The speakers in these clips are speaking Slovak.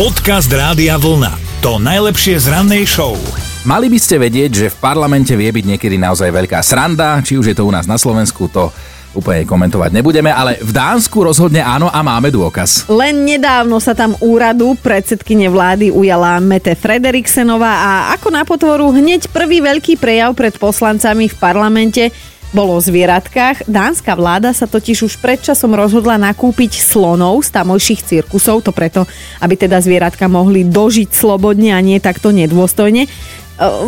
Podcast Rádia Vlna. To najlepšie z rannej show. Mali by ste vedieť, že v parlamente vie byť niekedy naozaj veľká sranda, či už je to u nás na Slovensku, to úplne komentovať nebudeme, ale v Dánsku rozhodne áno a máme dôkaz. Len nedávno sa tam úradu predsedkyne vlády ujala Mete Frederiksenová a ako na potvoru hneď prvý veľký prejav pred poslancami v parlamente bolo o zvieratkách. Dánska vláda sa totiž už predčasom rozhodla nakúpiť slonov z tamojších cirkusov, to preto, aby teda zvieratka mohli dožiť slobodne a nie takto nedôstojne. E,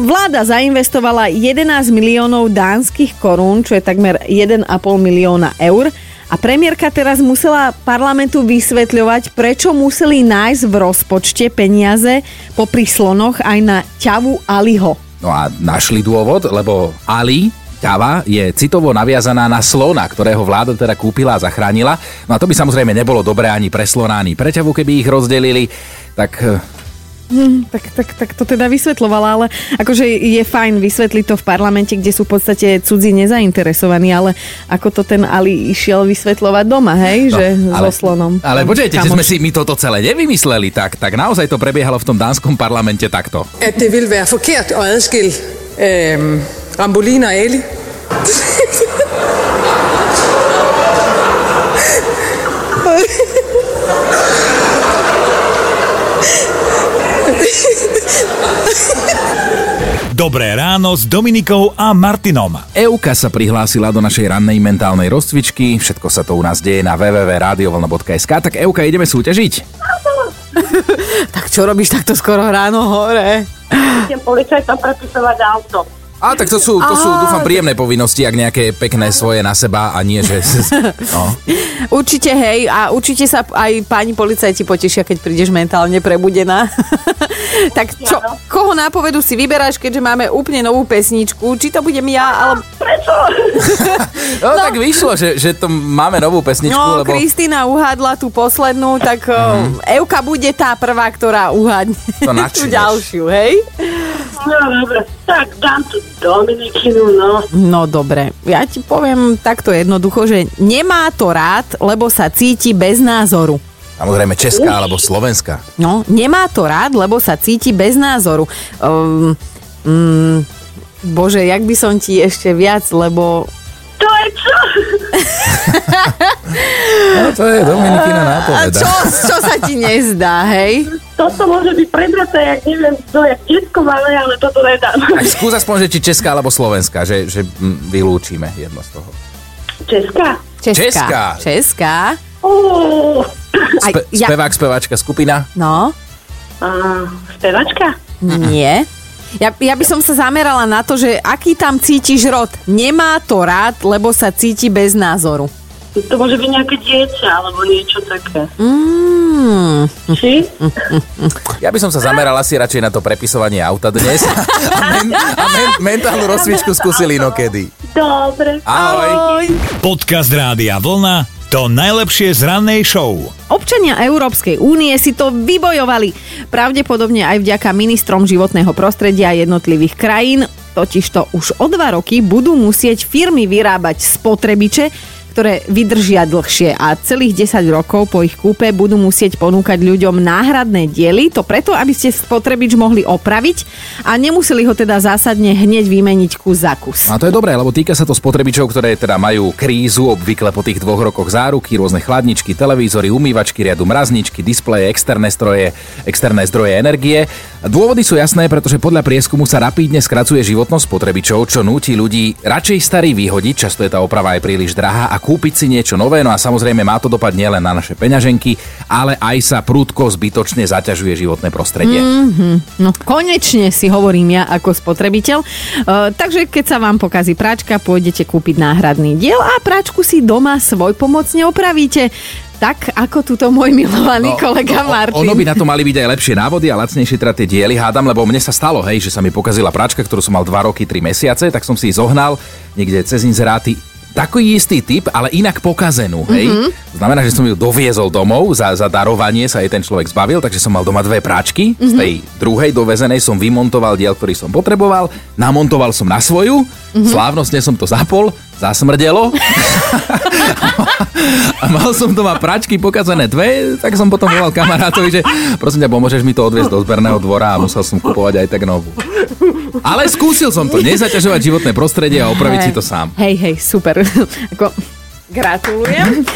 vláda zainvestovala 11 miliónov dánskych korún, čo je takmer 1,5 milióna eur. A premiérka teraz musela parlamentu vysvetľovať, prečo museli nájsť v rozpočte peniaze popri slonoch aj na ťavu Aliho. No a našli dôvod, lebo Ali ťava je citovo naviazaná na slona, ktorého vláda teda kúpila a zachránila. No a to by samozrejme nebolo dobré ani pre slona, ani pre ťavu, keby ich rozdelili. Tak Hmm, tak, tak, tak to teda vysvetlovala, ale akože je fajn vysvetliť to v parlamente, kde sú v podstate cudzí nezainteresovaní, ale ako to ten Ali išiel vysvetľovať doma, hej, no, že ale, so slonom. Ale počujete, že sme si my toto celé nevymysleli, tak, tak naozaj to prebiehalo v tom dánskom parlamente takto. At det vil være forkert at adskille øhm, Rambolin og Ali. Dobré ráno s Dominikou a Martinom. Euka sa prihlásila do našej rannej mentálnej rozcvičky. Všetko sa to u nás deje na www.radiovolna.sk. Tak Euka, ideme súťažiť? tak čo robíš takto skoro ráno hore? Idem policajtom prepisovať auto. A tak to sú, to sú, dúfam, príjemné povinnosti, ak nejaké pekné svoje na seba a nie, že... No. Určite, hej, a určite sa aj páni policajti potešia, keď prídeš mentálne prebudená. tak čo, koho nápovedu si vyberáš, keďže máme úplne novú pesničku? Či to budem ja, alebo... Prečo? no, no, tak vyšlo, že, že to máme novú pesničku, no, lebo... Kristýna uhádla tú poslednú, tak mm. Euka bude tá prvá, ktorá uhádne to tú ďalšiu, hej? No, dobre. Tak dám tu Dominikinu, no. No dobre, ja ti poviem takto jednoducho, že nemá to rád, lebo sa cíti bez názoru. Samozrejme česká alebo slovenská. No, nemá to rád, lebo sa cíti bez názoru. Um, um, bože, jak by som ti ešte viac, lebo to je čo? no to je Dominikina nápoveda. Čo, čo sa ti nezdá, hej? Toto môže byť predraté, jak neviem, to je detsko malé, ale toto nedám. A skús aspoň, že či Česká alebo Slovenská, že, že vylúčime jedno z toho. Česká? Česká. Česká. Česká. Uh. Spe- ja... Spevák, speváčka, skupina? No. Uh, spevačka? Nie. Ja, ja by som sa zamerala na to, že aký tam cítiš rod. Nemá to rád, lebo sa cíti bez názoru. To môže byť nejaké dieťa, alebo niečo také. Mm. Či? Ja by som sa zameral asi radšej na to prepisovanie auta dnes a, men, a men, mentálnu rozcvičku skúsili inokedy. Dobre. Ahoj. Ahoj. Podcast Rádia Vlna to najlepšie z rannej show. Občania Európskej únie si to vybojovali. Pravdepodobne aj vďaka ministrom životného prostredia jednotlivých krajín. Totižto už o dva roky budú musieť firmy vyrábať spotrebiče, ktoré vydržia dlhšie a celých 10 rokov po ich kúpe budú musieť ponúkať ľuďom náhradné diely, to preto, aby ste spotrebič mohli opraviť a nemuseli ho teda zásadne hneď vymeniť kus za kus. A to je dobré, lebo týka sa to spotrebičov, ktoré teda majú krízu obvykle po tých dvoch rokoch záruky, rôzne chladničky, televízory, umývačky, riadu mrazničky, displeje, externé stroje, externé zdroje energie. Dôvody sú jasné, pretože podľa prieskumu sa rapídne skracuje životnosť spotrebičov, čo núti ľudí radšej starý vyhodiť, často je tá oprava aj príliš drahá a kúpiť si niečo nové, no a samozrejme má to dopad nielen na naše peňaženky, ale aj sa prúdko zbytočne zaťažuje životné prostredie. Mm-hmm. No konečne si hovorím ja ako spotrebiteľ. Uh, takže keď sa vám pokazí práčka, pôjdete kúpiť náhradný diel a práčku si doma svoj pomocne opravíte tak ako túto môj milovaný no, kolega no, Martin. Ono by na to mali byť aj lepšie návody a lacnejšie teda tie diely, hádam, lebo mne sa stalo, hej, že sa mi pokazila práčka, ktorú som mal 2 roky, 3 mesiace, tak som si zohnal niekde cez inzeráty taký istý typ, ale inak pokazenú, hej? Mm-hmm. Znamená, že som ju doviezol domov, za, za darovanie sa jej ten človek zbavil, takže som mal doma dve práčky. Mm-hmm. Z tej druhej dovezenej som vymontoval diel, ktorý som potreboval, namontoval som na svoju, mm-hmm. slávnostne som to zapol, zasmrdelo. A mal som doma pračky pokazené dve, tak som potom volal kamarátovi, že prosím ťa, pomôžeš mi to odviezť do zberného dvora a musel som kupovať aj tak novú. Ale skúsil som to, nezaťažovať životné prostredie a opraviť si to sám. Hej, hej, super. Ako, gratulujem.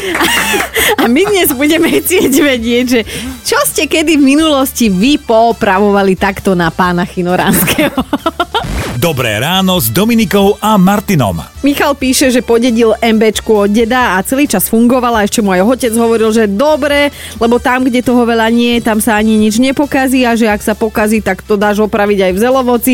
A my dnes budeme chcieť vedieť, že čo ste kedy v minulosti vy poopravovali takto na pána Chinoránskeho. Dobré ráno s Dominikou a Martinom. Michal píše, že podedil MBčku od deda a celý čas fungovala. Ešte môj otec hovoril, že dobre, lebo tam, kde toho veľa nie, tam sa ani nič nepokazí a že ak sa pokazí, tak to dáš opraviť aj v zelovoci.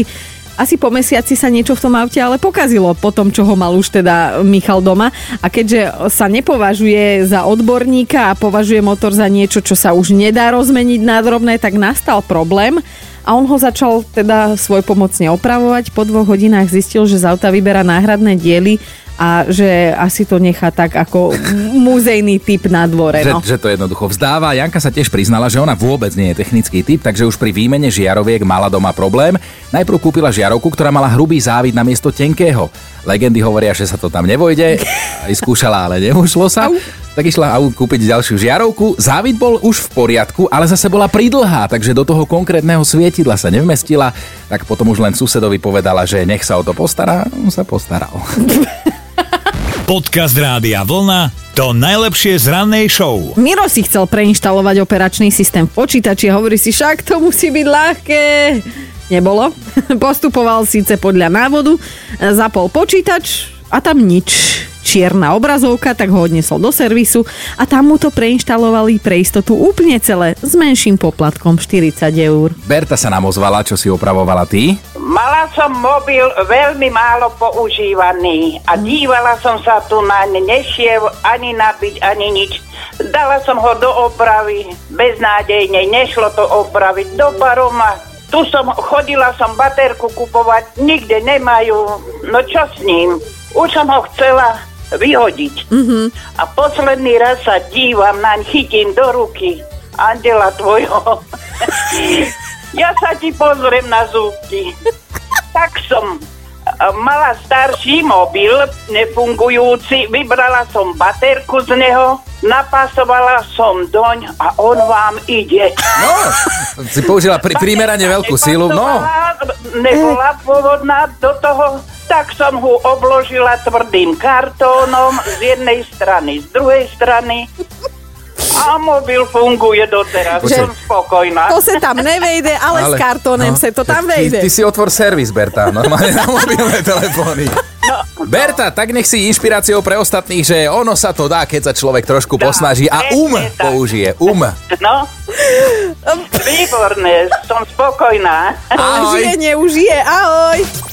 Asi po mesiaci sa niečo v tom aute ale pokazilo po tom, čo ho mal už teda Michal doma. A keďže sa nepovažuje za odborníka a považuje motor za niečo, čo sa už nedá rozmeniť na drobné, tak nastal problém a on ho začal teda svoj pomocne opravovať. Po dvoch hodinách zistil, že z auta vyberá náhradné diely a že asi to nechá tak ako muzejný typ na dvore. No. Že, že to jednoducho vzdáva. Janka sa tiež priznala, že ona vôbec nie je technický typ, takže už pri výmene žiaroviek mala doma problém. Najprv kúpila žiarovku, ktorá mala hrubý závit na miesto tenkého. Legendy hovoria, že sa to tam nevojde. Vyskúšala, ale nemušlo sa. Tak išla aut kúpiť ďalšiu žiarovku. Závit bol už v poriadku, ale zase bola pridlhá, takže do toho konkrétneho svietidla sa nevmestila. Tak potom už len susedovi povedala, že nech sa o to postará. On sa postaral. Podcast Rádia Vlna to najlepšie z rannej show. Miro si chcel preinštalovať operačný systém v počítači a hovorí si, však to musí byť ľahké. Nebolo. Postupoval síce podľa návodu, zapol počítač a tam nič čierna obrazovka, tak ho odnesol do servisu a tam mu to preinštalovali pre istotu úplne celé s menším poplatkom 40 eur. Berta sa nám ozvala, čo si opravovala ty. Mala som mobil veľmi málo používaný a dívala som sa tu na ne, nešiel ani nabiť, ani nič. Dala som ho do opravy, beznádejne, nešlo to opraviť do baroma. Tu som, chodila som baterku kupovať, nikde nemajú, no čo s ním? Už som ho chcela vyhodiť. Mm-hmm. A posledný raz sa dívam, naň chytím do ruky andela tvojho. ja sa ti pozriem na zúbky. tak som mala starší mobil, nefungujúci, vybrala som baterku z neho, napasovala som doň a on vám ide. No, si použila pri, primerane veľkú sílu, no. Nebola pôvodná do toho tak som ho obložila tvrdým kartónom z jednej strany, z druhej strany a mobil funguje doteraz, že som spokojná. To sa tam nevejde, ale, ale s kartónem no, sa to tam vejde. Ty, ty si otvor servis, Berta, normálne na mobilné telefóny. No, Berta, tak nech si inšpiráciou pre ostatných, že ono sa to dá, keď sa človek trošku dá, posnaží a um tak. použije. Um. No, výborné, som spokojná. Ahoj. Žije, neužije, ahoj.